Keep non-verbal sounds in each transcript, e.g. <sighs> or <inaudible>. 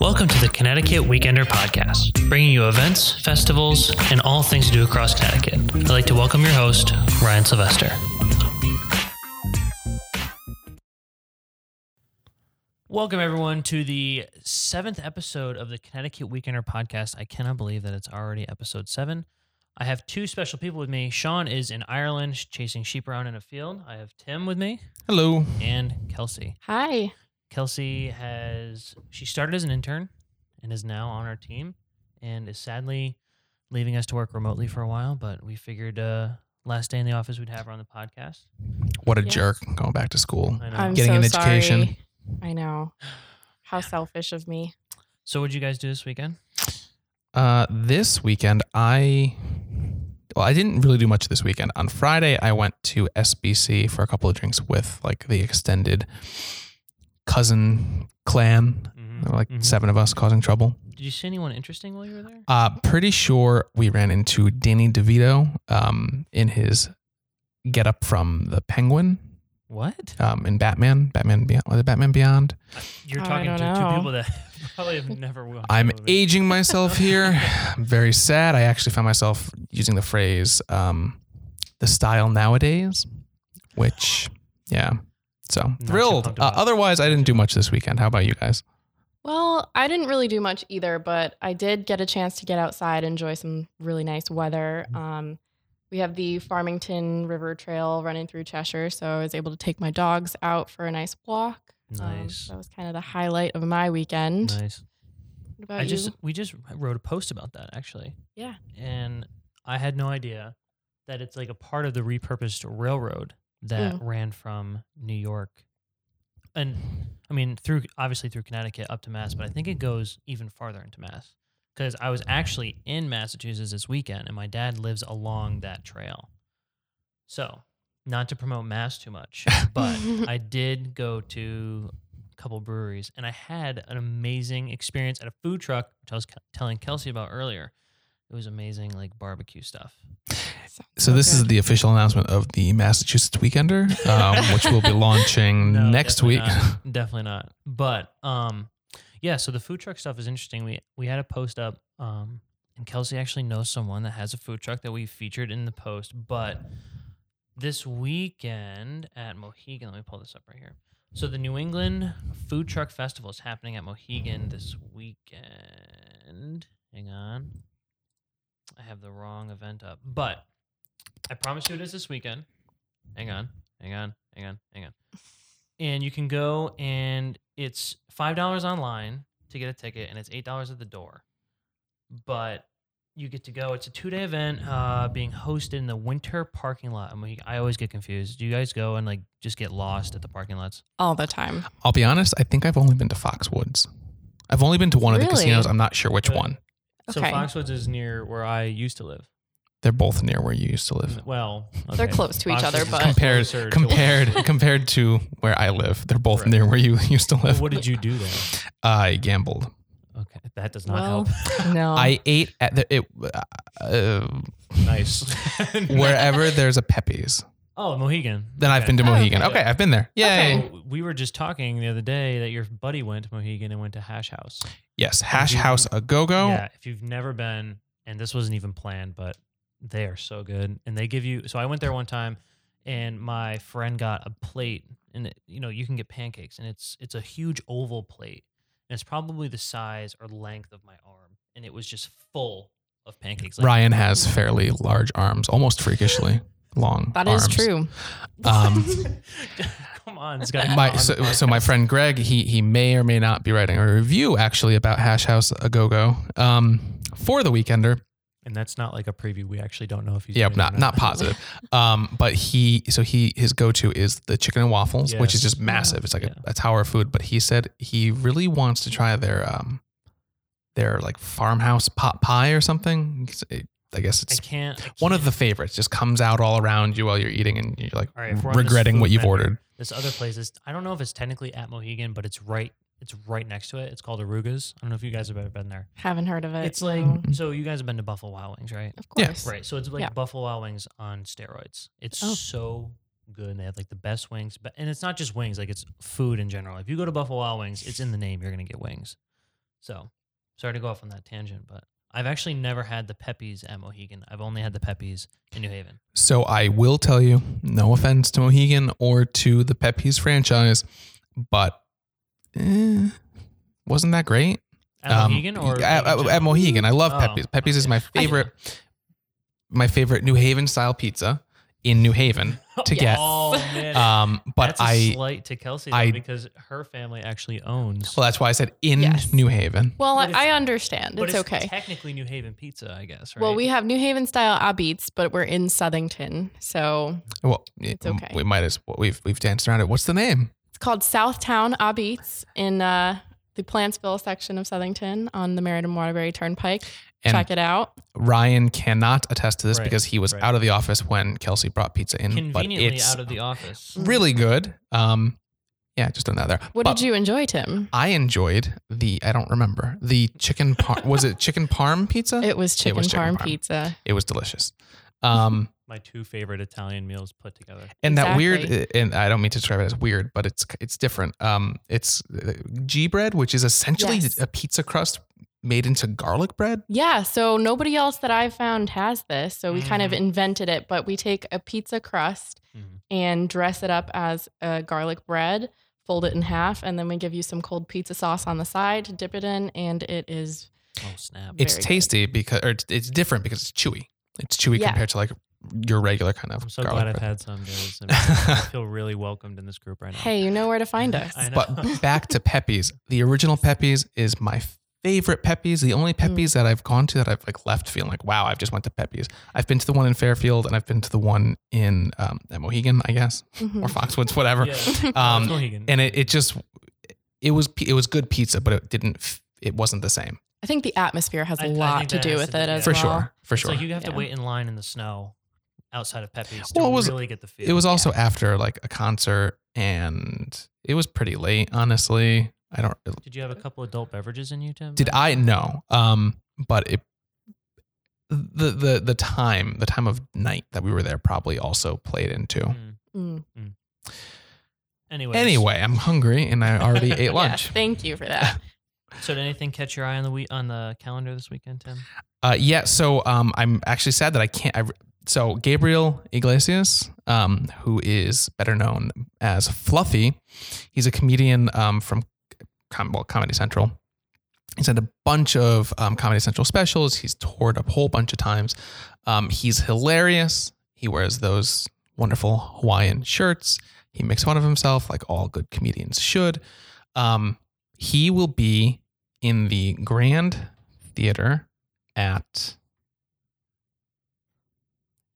Welcome to the Connecticut Weekender Podcast, bringing you events, festivals, and all things to do across Connecticut. I'd like to welcome your host, Ryan Sylvester. Welcome, everyone, to the seventh episode of the Connecticut Weekender Podcast. I cannot believe that it's already episode seven. I have two special people with me. Sean is in Ireland chasing sheep around in a field. I have Tim with me Hello. and Kelsey. Hi. Kelsey has she started as an intern and is now on our team and is sadly leaving us to work remotely for a while, but we figured uh last day in the office we'd have her on the podcast. What a Yes. jerk going back to school. I know. I'm Getting so an education. sorry. I know. How <sighs> selfish of me. so what'd you guys do this weekend? Uh, this weekend, I well, I didn't really do much this weekend. On Friday, I went to SBC for a couple of drinks with like the extended cousin clan. Mhm, There were like mhm. seven of us causing trouble. Did you see anyone interesting while you were there? Uh, pretty sure we ran into Danny DeVito um, in his get up from the Penguin What? um, in Batman. Batman Beyond. Was it Batman Beyond? You're talking to don't two people that probably have never watched I'm the aging myself <laughs> here. I'm very sad. I actually found myself using the phrase um, "the style nowadays," which, yeah. So too thrilled. Uh, otherwise, I didn't do much this weekend. How about you guys? Well, I didn't really do much either, but I did get a chance to get outside, enjoy some really nice weather. Um, we have the Farmington River Trail running through Cheshire, so I was able to take my dogs out for a nice walk. Um, Nice. that was kind of the highlight of my weekend. Nice. What about I you? just we just wrote a post about that actually. Yeah. And I had no idea that it's like a part of the repurposed railroad that Mm. ran from New York and I mean through obviously through Connecticut up to Mass, but I think it goes even farther into Mass. Because I was actually in Massachusetts this weekend and my dad lives along that trail. So, not to promote Mass too much, <laughs> but I <laughs> did go to a couple breweries and I had an amazing experience at a food truck, which I was c- telling Kelsey about earlier. It was amazing, like barbecue stuff. Sounds So this is the official announcement of the Massachusetts Weekender, um, <laughs> which will be launching No, next definitely week. not. definitely not. But um, yeah. So the food truck stuff is interesting. We we had a post up, um, and Kelsey actually knows someone that has a food truck that we featured in the post. But this weekend at Mohegan, let me pull this up right here. So the New England Food Truck Festival is happening at Mohegan this weekend. Hang on. I have the wrong event up. But I promise you it is this weekend. Hang on. Hang on. Hang on. Hang on. And you can go and it's five dollars online to get a ticket and it's eight dollars at the door. But you get to go. It's a two day event uh, being hosted in the winter parking lot. I, mean, I always get confused. Do you guys go and like just get lost at the parking lots? all the time. I'll be honest. I think I've only been to Foxwoods. I've only been to one of the casinos. I'm not sure which Really? one. So Okay. Foxwoods is near where I used to live. They're both near where you used to live. Well, They're close to each other, but- Compared closer to- compared <laughs> compared to where I live, they're both Right. near where you <laughs> used to live. what did you do there? I gambled. Okay, that does not Well, help. <laughs> <laughs> no. I ate at the it, uh, nice. <laughs> wherever there's a Pepe's. Oh, Mohegan. Then I've been to Oh, Mohegan. okay. Okay, I've been there. Yay! Okay. We were just talking the other day that your buddy went to Mohegan and went to Hash House. Yes, Hash you- House a Go Go. Yeah, if you've never been, and this wasn't even planned, but they are so good, and they give you. So I went there one time, and my friend got a plate, and it, you know you can get pancakes, and it's it's a huge oval plate, and it's probably the size or length of my arm, and it was just full of pancakes. Like, Ryan has <laughs> fairly large arms, almost freakishly long. that is arms. true. Um, <laughs> Come on, this guy. my so, so my friend Greg, he he may or may not be writing a review actually about Hash House a Go Go um, for the Weekender. And that's not like a preview. We actually don't know if he's. Yeah, or not not <laughs> positive. Um, but he so he his go to is the chicken and waffles, which is just massive. It's like Yeah. a, a tower of food. But he said he really wants to try their um their like farmhouse pot pie or something. It- I guess I it's can't. I one of can't- the favorites. Just comes out all around you while you're eating, and you're like right, if we're on this regretting what you've vendor, ordered. This other place is. I don't know if it's technically at Mohegan, but it's right. It's right next to it. It's called Arooga's. I don't know if you guys have ever been there. Haven't heard of it. It's like no. so. You guys have been to Buffalo Wild Wings, right? of Yeah. course. Right. So it's like Yeah. Buffalo Wild Wings on steroids. It's Oh. so good. They have like the best wings, but and it's not just wings, like it's food in general. If you go to Buffalo Wild Wings, it's in the name. You're gonna get wings. So, sorry to go off on that tangent, but I've actually never had the Pepe's at Mohegan. I've only had the Pepe's in New Haven. So I will tell you, no offense to Mohegan or to the Pepe's franchise, but eh, wasn't that great? At Um, Mohegan or at, at- at Mohegan? I love Oh, Pepe's. Pepe's is my favorite, my favorite New Haven style pizza in New Haven <laughs> to Yes. Oh, man. get. <laughs> Um, but That's a I slight to Kelsey though, I- because her family actually owns. well, that's why I said in Yes. New Haven. Well, But I understand. but It's, okay. Technically, New Haven pizza, I guess. Right? Well, we have New Haven style Apizza, but we're in Southington. So Well, It's okay. We might as well. We've we've danced around it. What's the name? It's called Southtown Apizza in uh, the Plantsville section of Southington on the Meriden Waterbury Turnpike. And Check it out. Ryan cannot attest to this Right, because he was right. out of the office when Kelsey brought pizza in. But conveniently it's out of the office. really good. Um, yeah, just throwing that there. What But did you enjoy, Tim? I enjoyed the. I don't remember the chicken. Par- was it chicken parm pizza? It was chicken, was chicken parm, parm. pizza. It was delicious. Um, <laughs> My two favorite Italian meals put together. and that weird, and I don't mean to describe it as weird, but it's it's different. Um, it's uh, G bread, which is essentially Yes. a pizza crust made into garlic bread. Yeah, so nobody else that I've found has this. So we kind of Mhm. invented it, but we take a pizza crust Mhm. and dress it up as a garlic bread, fold it in half, and then we give you some cold pizza sauce on the side to dip it in, and it is Oh snap! It's Very good. tasty because, or it's, it's different because it's chewy. It's chewy Yeah. compared to like your regular kind of I'm so garlic glad I've had some, guys. <laughs> I, mean, I feel really welcomed in this group right now. hey, you know where to find <laughs> us. But back to Pepe's. The original Pepe's is my favorite Pepe's. The only Mm. Pepe's that I've gone to that I've like left feeling like, wow, I've just went to Pepe's. I've been to the one in Fairfield and I've been to the one in um, at Mohegan, I guess, Mhm. or Foxwoods, whatever. Yeah. <laughs> Um, Mohegan. and it, it just it was it was good pizza, but it didn't it wasn't the same I think the atmosphere has a I- I lot think to do with to do- it yeah. as for well. sure, for sure. like you have to wait in line in the snow outside of Pepe's to Well, it was- really get the feel. It was also after like a concert, and it was pretty late. Honestly, I don't. Did you have a couple adult beverages in you, Tim? Did I no? Um, but it the the the time the time of night that we were there probably also played into. Mm. Mm. Anyways, Anyway, I'm hungry and I already <laughs> ate Yes, lunch. thank you for that. <laughs> So did anything catch your eye on the on the calendar this weekend, Tim? Uh, yeah, so um, I'm actually sad that I can't. I, so Gabriel Iglesias, um, who is better known as Fluffy, he's a comedian um, from com- well Comedy Central. He's had a bunch of um, Comedy Central specials. He's toured a whole bunch of times. Um, he's hilarious. He wears those wonderful Hawaiian shirts. He makes fun of himself like all good comedians should. Um, he will be in the Grand Theater at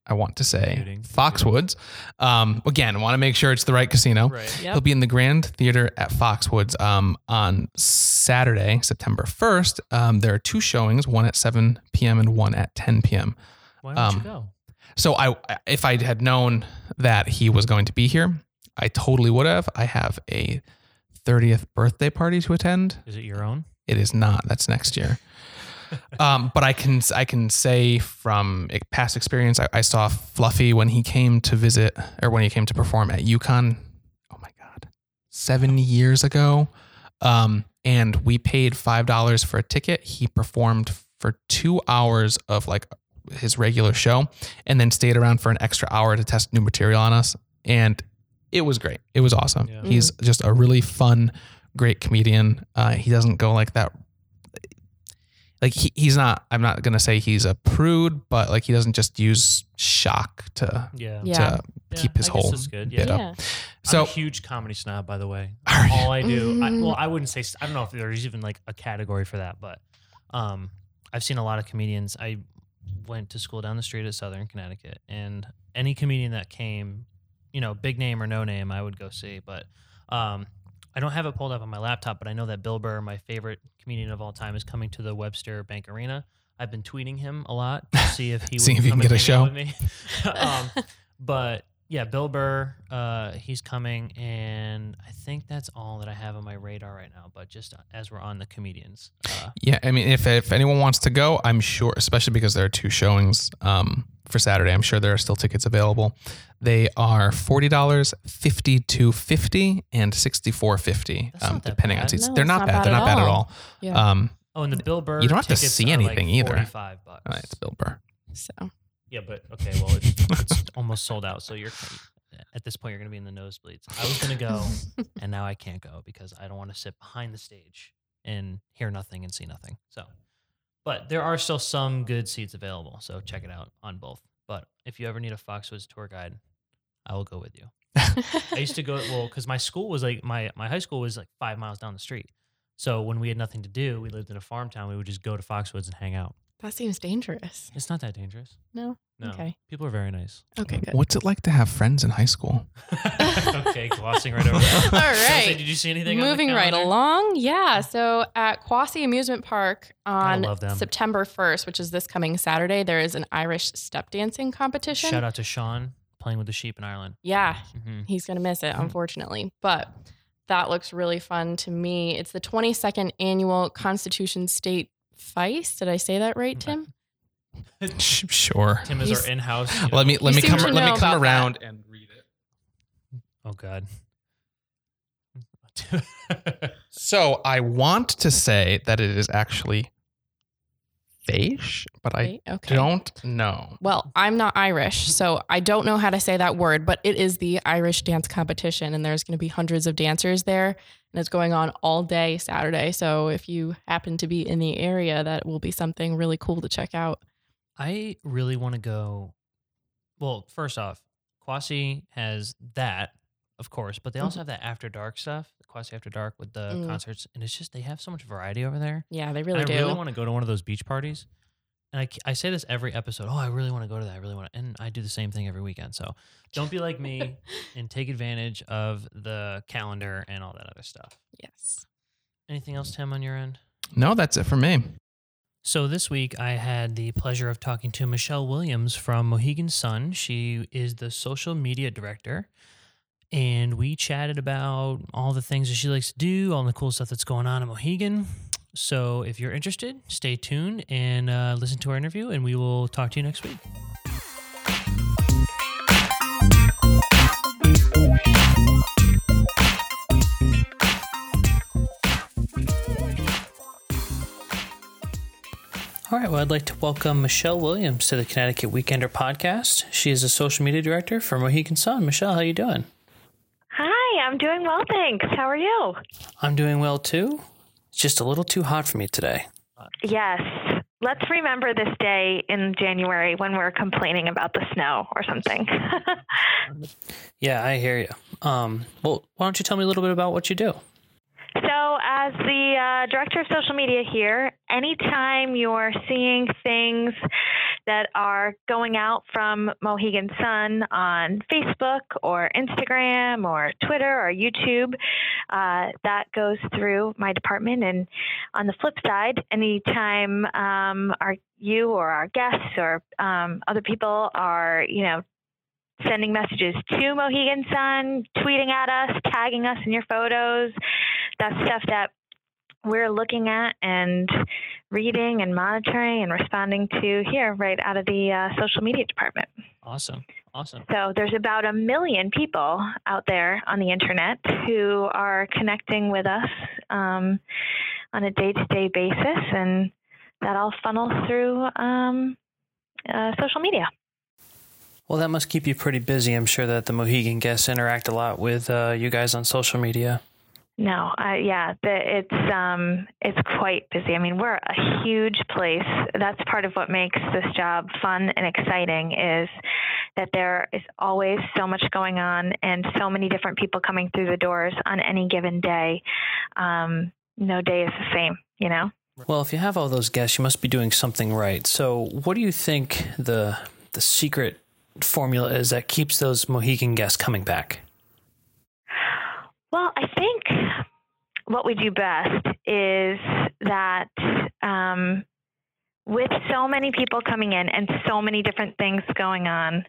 I want to say Computing. Foxwoods. Um, again, I want to make sure it's the right casino. Right. Yep. He'll be in the Grand Theater at Foxwoods um, on Saturday, September 1st. Um, there are two showings, one at 7 p.m. and one at 10 p.m. Why don't you Um, go? So I, if I had known that he was going to be here, I totally would have. I have a 30th birthday party to attend. Is it your own? It is not. That's next year. <laughs> um, but I can I can say from past experience, I, I saw Fluffy when he came to visit or when he came to perform at UConn. Oh my God, seven years ago. Um, and we paid five dollars for a ticket. He performed for two hours of like his regular show, and then stayed around for an extra hour to test new material on us. And it was great. It was awesome. Yeah. He's just a really fun, great comedian. Uh, he doesn't go like that like he, he's not i'm not gonna say he's a prude but like he doesn't just use shock to Yeah. Yeah. to Yeah, keep his I guess whole that's good. bit Yeah. up so I'm a huge comedy snob, by the way. All I do, I, Mhm. well, I wouldn't say. I don't know if there's even like a category for that, but um, I've seen a lot of comedians. I went to school down the street at Southern Connecticut, and any comedian that came, you know, big name or no name, I would go see. But um, I don't have it pulled up on my laptop, but I know that Bill Burr, my favorite comedian of all time, is coming to the Webster Bank Arena. I've been tweeting him a lot to see if he <laughs> See would if come can get a show. with me. <laughs> um, but yeah, Bill Burr, uh, he's coming, and I think that's all that I have on my radar right now. But just as we're on the comedians, uh, yeah i mean if if anyone wants to go i'm sure especially because there are two showings um for Saturday. I'm sure there are still tickets available. They are forty dollars, fifty two fifty, and sixty four fifty, That's um, not that depending on seats. No, They're not, not bad. bad They're not bad at all. all. Yeah. Um, Oh, and the Bill Burr. You don't have to see anything like either. Forty-five bucks. uh, it's Bill Burr. So Yeah, but okay. Well, it's, it's almost sold out. So you're at this point you're going to be in the nosebleeds. I was going to go, <laughs> and now I can't go because I don't want to sit behind the stage and hear nothing and see nothing. So, but there are still some good seats available. So check it out on both. But if you ever need a Foxwoods tour guide, I will go with you. <laughs> I used to go well because my school was like my my high school was like five miles down the street. So when we had nothing to do, we lived in a farm town. We would just go to Foxwoods and hang out. That seems dangerous. It's not that dangerous. No. No, Okay. people are very nice. Okay. Good. What's it like to have friends in high school? <laughs> okay, glossing right over that. <laughs> All Chelsea, did you see anything? on the Moving right along. Yeah. So at Quassy Amusement Park on. September 1st, which is this coming Saturday, there is an Irish step dancing competition. Shout out to Sean playing with the sheep in Ireland. Yeah. hmm He's going to miss it, Mhm. unfortunately. But that looks really fun to me. It's the 22nd annual Constitution State Feist. Did I say that right, Tim? <laughs> Sure. Tim is He's- our in-house. you <laughs> Let know- me let me seem come to let me come about around and read it. Oh God. <laughs> So I want to say that it is actually Faish, but I Right? Okay. don't know. Well, I'm not Irish, so I don't know how to say that word, but it is the Irish dance competition, and there's going to be hundreds of dancers there, and it's going on all day Saturday. So if you happen to be in the area, that will be something really cool to check out. I really want to go. Well, first off, Quassy has that, of course, but they also Mhm. have that after dark stuff, the Quassy after dark with the Mm. concerts, and it's just they have so much variety over there. Yeah, they And really I do. really want to go to one of those beach parties. And I, I say this every episode. Oh, I really want to go to that. I really want to. And I do the same thing every weekend. So don't be like me <laughs> and take advantage of the calendar and all that other stuff. yes. Anything else, Tim, on your end? No, that's it for me. So this week I had the pleasure of talking to Michelle Williams from Mohegan Sun. She is the social media director. And we chatted about all the things that she likes to do, all the cool stuff that's going on in Mohegan. So if you're interested, stay tuned and uh, listen to our interview, and we will talk to you next week. All right. Well, I'd like to welcome Michelle Williams to the Connecticut Weekender podcast. She is a social media director for Mohegan Sun. Michelle, how are you doing? Hi, I'm doing well, thanks. How are you? I'm doing well too. Just a little too hot for me today. Yes. Let's remember this day in January when we're complaining about the snow or something. <laughs> Yeah, I hear you. Um, well, why don't you tell me a little bit about what you do? so, as the uh, director of social media here, anytime you're seeing things that are going out from Mohegan Sun on Facebook or Instagram or Twitter or YouTube, uh, that goes through my department. And on the flip side, anytime um, our you or our guests or um, other people are, you know, sending messages to Mohegan Sun, tweeting at us, tagging us in your photos, that's stuff that we're looking at and reading and monitoring and responding to here right out of the uh, social media department. Awesome. Awesome. So there's about a million people out there on the internet who are connecting with us um, on a day-to-day basis, and that all funnels through um, uh, social media. Well, that must keep you pretty busy. I'm sure that the Mohegan guests interact a lot with uh, you guys on social media. No, uh, yeah, the, it's um, it's quite busy. I mean, we're a huge place. That's part of what makes this job fun and exciting is that there is always so much going on and so many different people coming through the doors on any given day. Um, no day is the same, you know. Well, if you have all those guests, you must be doing something right. So, what do you think the the secret formula is that keeps those Mohegan guests coming back? Well, I think what we do best is that um, with so many people coming in and so many different things going on,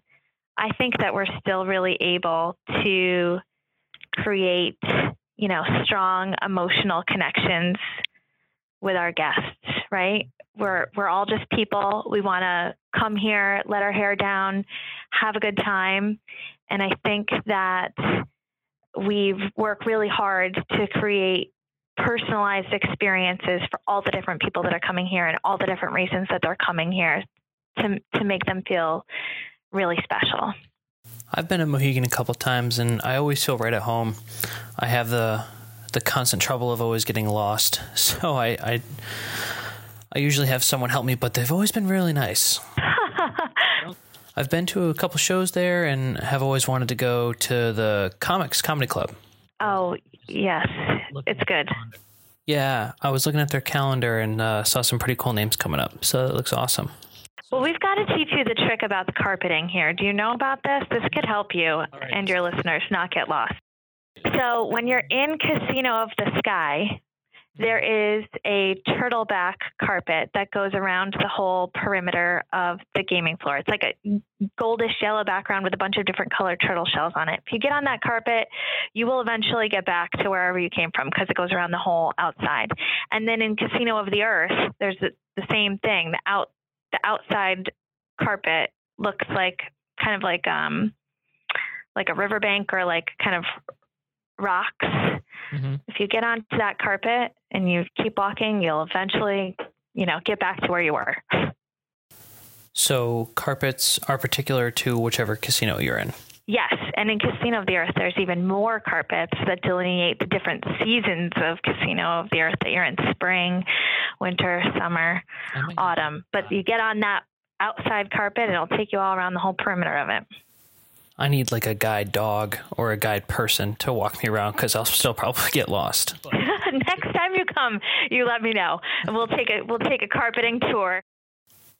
I think that we're still really able to create, you know, strong emotional connections with our guests, right? We're we're all just people. We want to come here, let our hair down, have a good time, and I think that we've worked really hard to create personalized experiences for all the different people that are coming here and all the different reasons that they're coming here to to make them feel really special. I've been at Mohegan a couple times, and I always feel right at home. I have the the constant trouble of always getting lost, <laughs> so I I, I usually have someone help me, but they've always been really nice. I've been to a couple shows there, and have always wanted to go to the Comix Comedy Club. Oh yes, it's good. Yeah, I was looking at their calendar and uh, saw some pretty cool names coming up, so it looks awesome. Well, we've got to teach you the trick about the carpeting here. Do you know about this? This could help you and your listeners not get lost. So, when you're in Casino of the Sky, there is a turtleback carpet that goes around the whole perimeter of the gaming floor. It's like a goldish yellow background with a bunch of different colored turtle shells on it. If you get on that carpet, you will eventually get back to wherever you came from because it goes around the whole outside. And then in Casino of the Earth, there's the, the same thing. The out the outside carpet looks like kind of like um like a riverbank or like kind of rocks. Mm-hmm. If you get onto that carpet and you keep walking, you'll eventually, you know, get back to where you were. So carpets are particular to whichever casino you're in. Yes, and in Casino of the Earth, there's even more carpets that delineate the different seasons of Casino of the Earth that you're in spring, winter, summer, Oh autumn. But you get on that outside carpet, and it'll take you all around the whole perimeter of it. I need like a guide dog or a guide person to walk me around because I'll still probably get lost. <laughs> Next time you come, you let me know, and we'll take a we'll take a carpeting tour.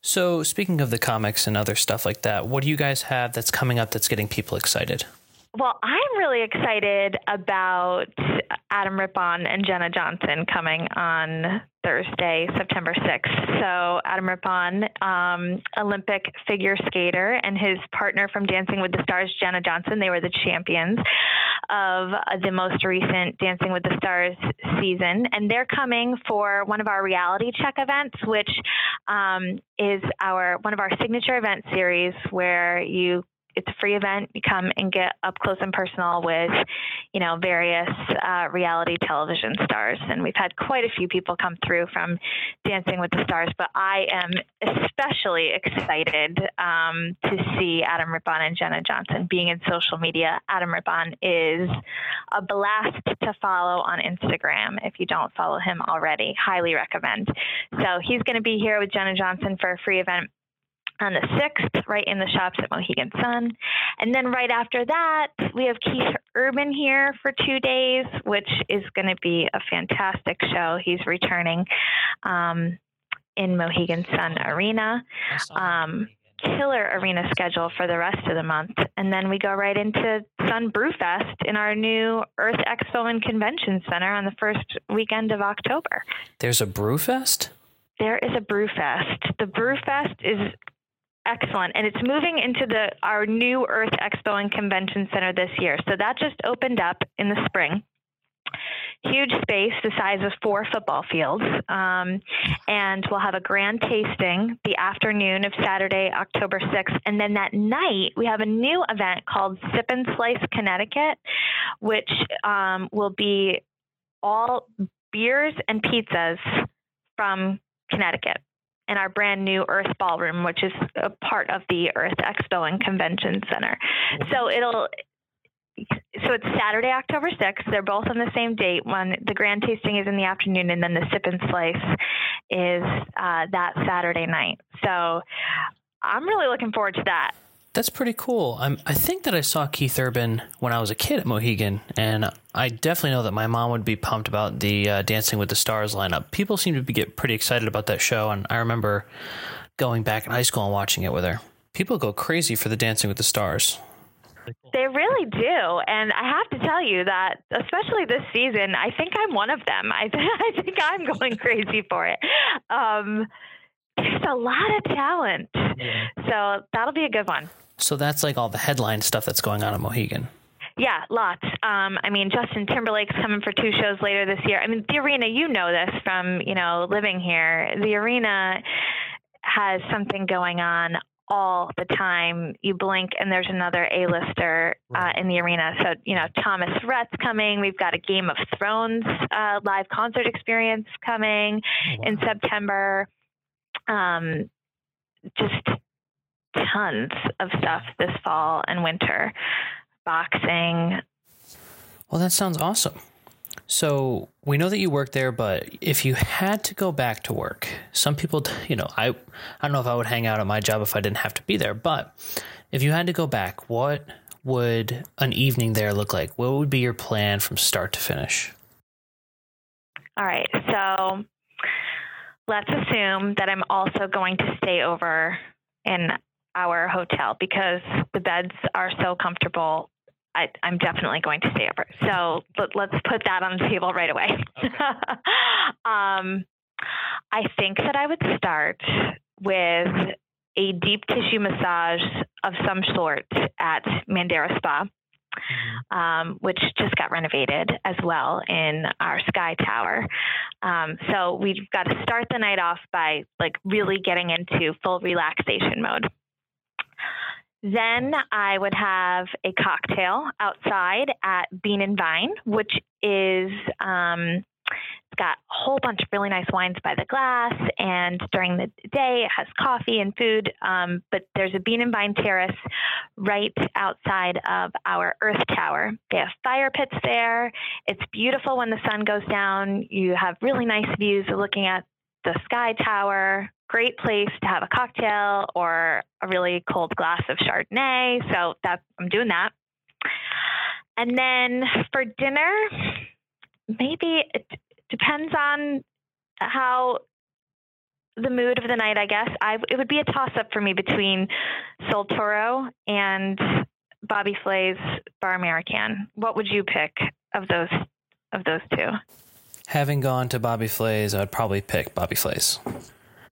So, speaking of the comics and other stuff like that, what do you guys have that's coming up that's getting people excited? Well, I'm really excited about Adam Rippon and Jenna Johnson coming on Thursday, September 6th. So, Adam Rippon, um, Olympic figure skater, and his partner from Dancing with the Stars, Jenna Johnson, they were the champions of the most recent Dancing with the Stars season. And they're coming for one of our reality check events, which um, is our one of our signature event series where you it's a free event. You come and get up close and personal with, you know, various uh, reality television stars. And we've had quite a few people come through from Dancing with the Stars, but I am especially excited um, to see Adam Rippon and Jenna Johnson being in social media. Adam Rippon is a blast to follow on Instagram if you don't follow him already. Highly recommend. So he's going to be here with Jenna Johnson for a free event on the 6th, right in the shops at Mohegan Sun. And then right after that, we have Keith Urban here for two days, which is going to be a fantastic show. He's returning um, in Mohegan Sun Arena. Um. Killer arena schedule for the rest of the month. And then we go right into Sun Brew Fest in our new Earth Expo and Convention Center on the first weekend of October. There's a brew fest? There is a brew fest. The brew fest is excellent and it's moving into the our new Earth Expo and Convention Center this year. So that just opened up in the spring. Huge space, the size of four football fields. Um, and we'll have a grand tasting the afternoon of Saturday, October 6th. And then that night, we have a new event called Sip and Slice Connecticut, which um, will be all beers and pizzas from Connecticut in our brand new Earth Ballroom, which is a part of the Earth Expo and Convention Center. So it'll so it's Saturday, October 6th. They're both on the same date. One, the grand tasting is in the afternoon, and then the sip and slice is uh, that Saturday night. So I'm really looking forward to that. That's pretty cool. I'm, I think that I saw Keith Urban when I was a kid at Mohegan, and I definitely know that my mom would be pumped about the uh, Dancing with the Stars lineup. People seem to be get pretty excited about that show, and I remember going back in high school and watching it with her. People go crazy for the Dancing with the Stars. They really do, and I have to tell you that, especially this season, I think I'm one of them. <laughs> I, I think I'm going crazy for it. Um, there's a lot of talent, Yeah. so that'll be a good one. So that's like all the headline stuff that's going on at Mohegan. Yeah, lots. Um, I mean, Justin Timberlake's coming for two shows later this year. I mean, the arena, you know this from, you know, living here. The arena has something going on all the time. You blink and there's another A-lister uh, in the arena. So, you know, Thomas Rhett's coming. We've got a Game of Thrones uh, live concert experience coming Oh, in September. Um, just tons of stuff this fall and winter. Boxing. Well, that sounds awesome. So we know that you work there, but if you had to go back to work, some people, you know, I, I don't know if I would hang out at my job if I didn't have to be there, but if you had to go back, what would an evening there look like? What would be your plan from start to finish? All right. So let's assume that I'm also going to stay over in our hotel because the beds are so comfortable. I, I'm definitely going to stay over. So let, let's put that on the table right away. <laughs> um, I think that I would start with a deep tissue massage of some sort at Mandara Spa um, which just got renovated as well in our Sky Tower. Um, so we've got to start the night off by like really getting into full relaxation mode. Then I would have a cocktail outside at Bean and Vine, which is um, it's got a whole bunch of really nice wines by the glass, and during the day it has coffee and food. Um, but there's a Bean and Vine terrace right outside of our Earth Tower. They have fire pits there. It's beautiful when the sun goes down. You have really nice views looking at the Sky Tower. Great place to have a cocktail or a really cold glass of Chardonnay. So that I'm doing that. And then for dinner, maybe it depends on how the mood of the night, I guess. I it would be a toss up for me between Sol Toro and Bobby Flay's Bar American. What would you pick of those of those two? Having gone to Bobby Flay's, I'd probably pick Bobby Flay's.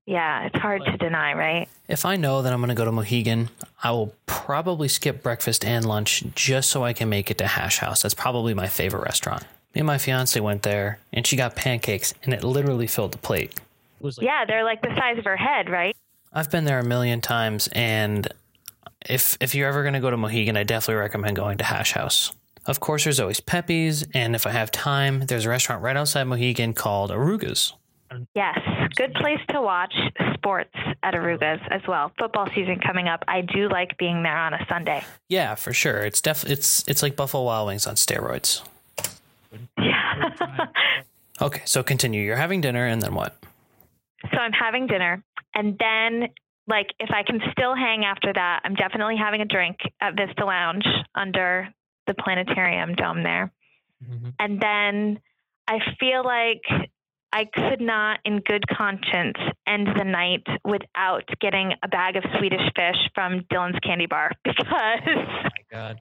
Yeah, it's hard to deny, right? If I know that I'm going to go to Mohegan, I will probably skip breakfast and lunch just so I can make it to Hash House. That's probably my favorite restaurant. Me and my fiance went there, and she got pancakes, and it literally filled the plate. Was like, Yeah, they're like the size of her head, right? I've been there a million times, and if if you're ever going to go to Mohegan, I definitely recommend going to Hash House. Of course, there's always Pepe's, and if I have time, there's a restaurant right outside Mohegan called Arooga's. Yes, good place to watch sports at Arooga's as well. Football season coming up. I do like being there on a Sunday. Yeah, for sure. It's def it's it's like Buffalo Wild Wings on steroids. Yeah. <laughs> Okay, so continue. You're having dinner, and then what? so I'm having dinner, and then like if I can still hang after that, I'm definitely having a drink at Vista Lounge under the planetarium dome there. Mhm. And then I feel like I could not, in good conscience, end the night without getting a bag of Swedish fish from Dylan's Candy Bar <laughs> because my God.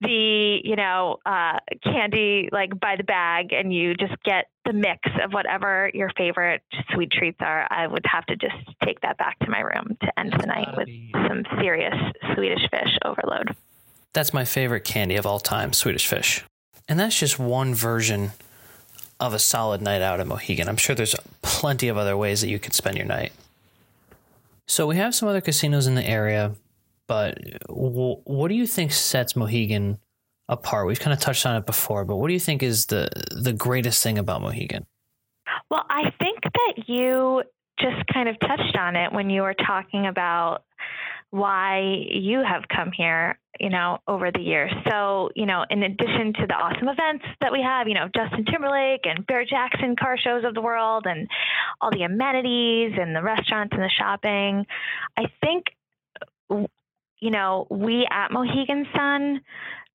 the you know uh, candy like by the bag, and you just get the mix of whatever your favorite sweet treats are. I would have to just take that back to my room to end the night with be- some serious Swedish fish overload. That's my favorite candy of all time, Swedish fish. And that's just one version of a solid night out at Mohegan. I'm sure there's plenty of other ways that you could spend your night. So we have some other casinos in the area, but w- what do you think sets Mohegan apart? We've kind of touched on it before, but what do you think is the the greatest thing about Mohegan? Well, I think that you just kind of touched on it when you were talking about why you have come here, you know, over the years. So, you know, in addition to the awesome events that we have, you know, Justin Timberlake and Barrett-Jackson car shows of the world and all the amenities and the restaurants and the shopping, I think, you know, we at Mohegan Sun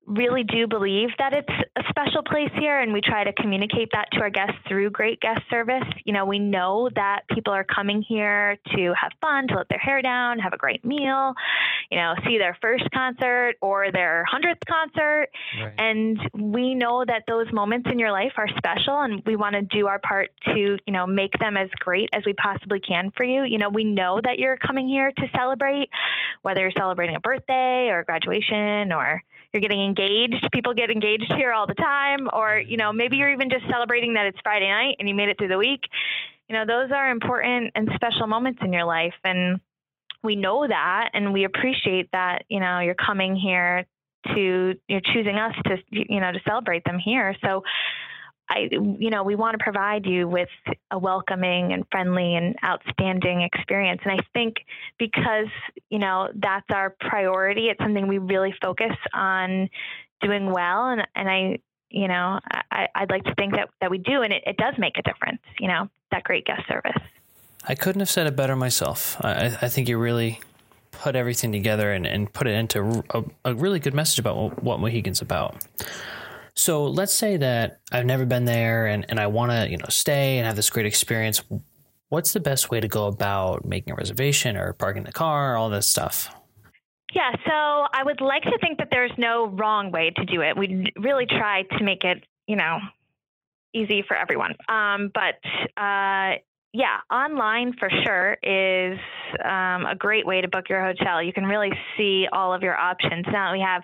really do believe that it's a special place here and we try to communicate that to our guests through great guest service. You know, we know that people are coming here to have fun, to let their hair down, have a great meal, you know, see their first concert or their 100th concert. Right. And we know that those moments in your life are special and we want to do our part to, you know, make them as great as we possibly can for you. You know, we know that you're coming here to celebrate, whether you're celebrating a birthday or graduation or, you're getting engaged. People get engaged here all the time, or you know, maybe you're even just celebrating that it's Friday night and you made it through the week. You know, those are important and special moments in your life, and we know that, and we appreciate that. You know, you're coming here to you're choosing us to you know to celebrate them here. So I, you know, we want to provide you with a welcoming and friendly and outstanding experience. And I think because, you know, that's our priority, it's something we really focus on doing well. And, and I, you know, I, I'd like to think that, that we do. And it, it does make a difference, you know, that great guest service. I couldn't have said it better myself. I, I think you really put everything together and, and put it into a, a really good message about what, what Mohegan's about. So let's say that I've never been there and, and I want to, you know, stay and have this great experience. What's the best way to go about making a reservation or parking the car, all this stuff? Yeah, so I would like to think that there's no wrong way to do it. We really try to make it, you know, easy for everyone. Um, but uh, yeah, online for sure is um, a great way to book your hotel. You can really see all of your options. Now we have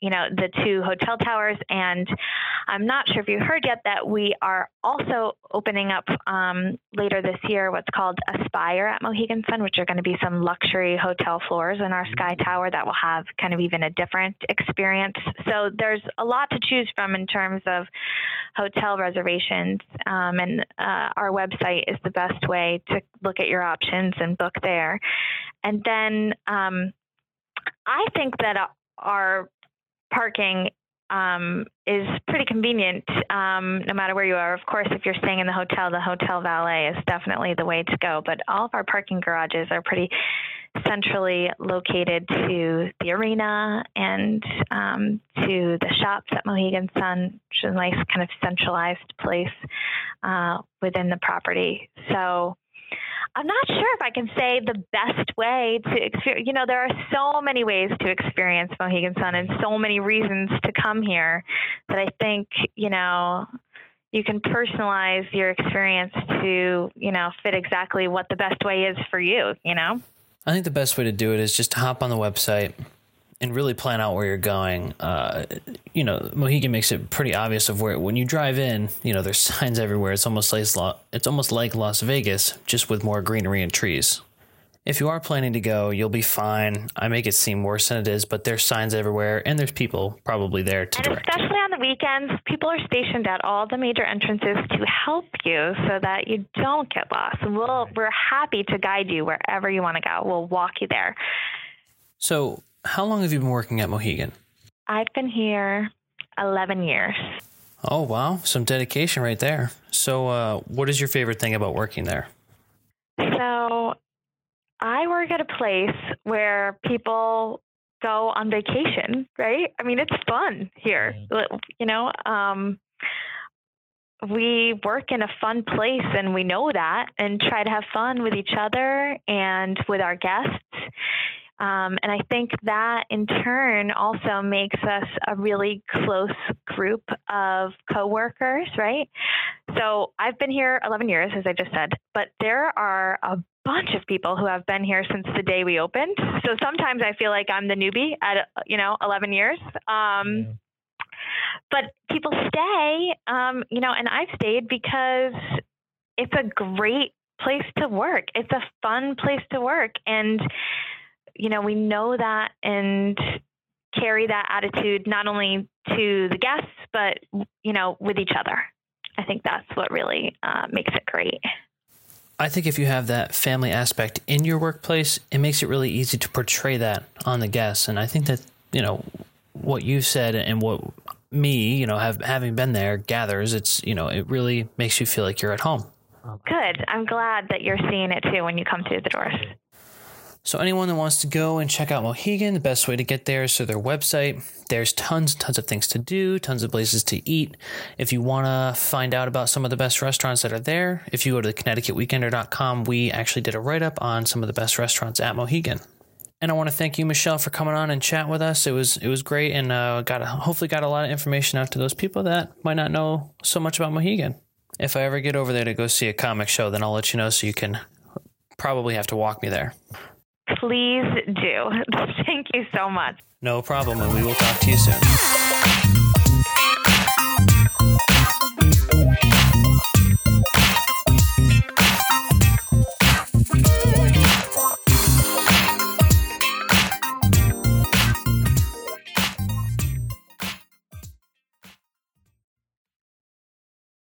you know, the two hotel towers. And I'm not sure if you heard yet that we are also opening up um, later this year what's called Aspire at Mohegan Sun, which are going to be some luxury hotel floors in our Sky Tower that will have kind of even a different experience. So there's a lot to choose from in terms of hotel reservations. Um, and uh, our website is the best way to look at your options and book there. And then um, I think that our parking um, is pretty convenient um, no matter where you are. Of course, if you're staying in the hotel, the hotel valet is definitely the way to go. But all of our parking garages are pretty centrally located to the arena and um, to the shops at Mohegan Sun, which is a nice kind of centralized place uh, within the property. So I'm not sure if I can say the best way to experience. You know, there are so many ways to experience Mohegan Sun and so many reasons to come here that I think, you know, you can personalize your experience to, you know, fit exactly what the best way is for you, you know? I think the best way to do it is just to hop on the website, and really plan out where you're going. Uh, you know, Mohegan makes it pretty obvious of where when you drive in. You know, there's <laughs> signs everywhere. It's almost like it's almost like Las Vegas, just with more greenery and trees. If you are planning to go, you'll be fine. I make it seem worse than it is, but there's signs everywhere, and there's people probably there to and direct. Especially on the weekends, people are stationed at all the major entrances to help you so that you don't get lost. We'll, we're happy to guide you wherever you want to go. We'll walk you there. So, how long have you been working at Mohegan? I've been here 11 years. Oh, wow. Some dedication right there. So, uh, what is your favorite thing about working there? So, I work at a place where people go on vacation, right? I mean, it's fun here. You know, um, we work in a fun place and we know that and try to have fun with each other and with our guests. Um, and I think that in turn also makes us a really close group of coworkers, right? So I've been here 11 years, as I just said, but there are a bunch of people who have been here since the day we opened. So sometimes I feel like I'm the newbie at, you know, 11 years. Um, yeah. But people stay, um, you know, and I've stayed because it's a great place to work. It's a fun place to work. And you know, we know that and carry that attitude not only to the guests, but, you know, with each other. I think that's what really uh, makes it great. I think if you have that family aspect in your workplace, it makes it really easy to portray that on the guests. And I think that, you know, what you said and what me, you know, have having been there gathers, it's, you know, it really makes you feel like you're at home. Good. I'm glad that you're seeing it too when you come through the doors. So anyone that wants to go and check out Mohegan, the best way to get there is through their website. There's tons and tons of things to do, tons of places to eat. If you want to find out about some of the best restaurants that are there, if you go to the ConnecticutWeekender.com, we actually did a write up on some of the best restaurants at Mohegan. And I want to thank you, Michelle, for coming on and chat with us. It was it was great, and uh, got a, hopefully got a lot of information out to those people that might not know so much about Mohegan. If I ever get over there to go see a comic show, then I'll let you know so you can probably have to walk me there. Please do. <laughs> Thank you so much. No problem, and we will talk to you soon.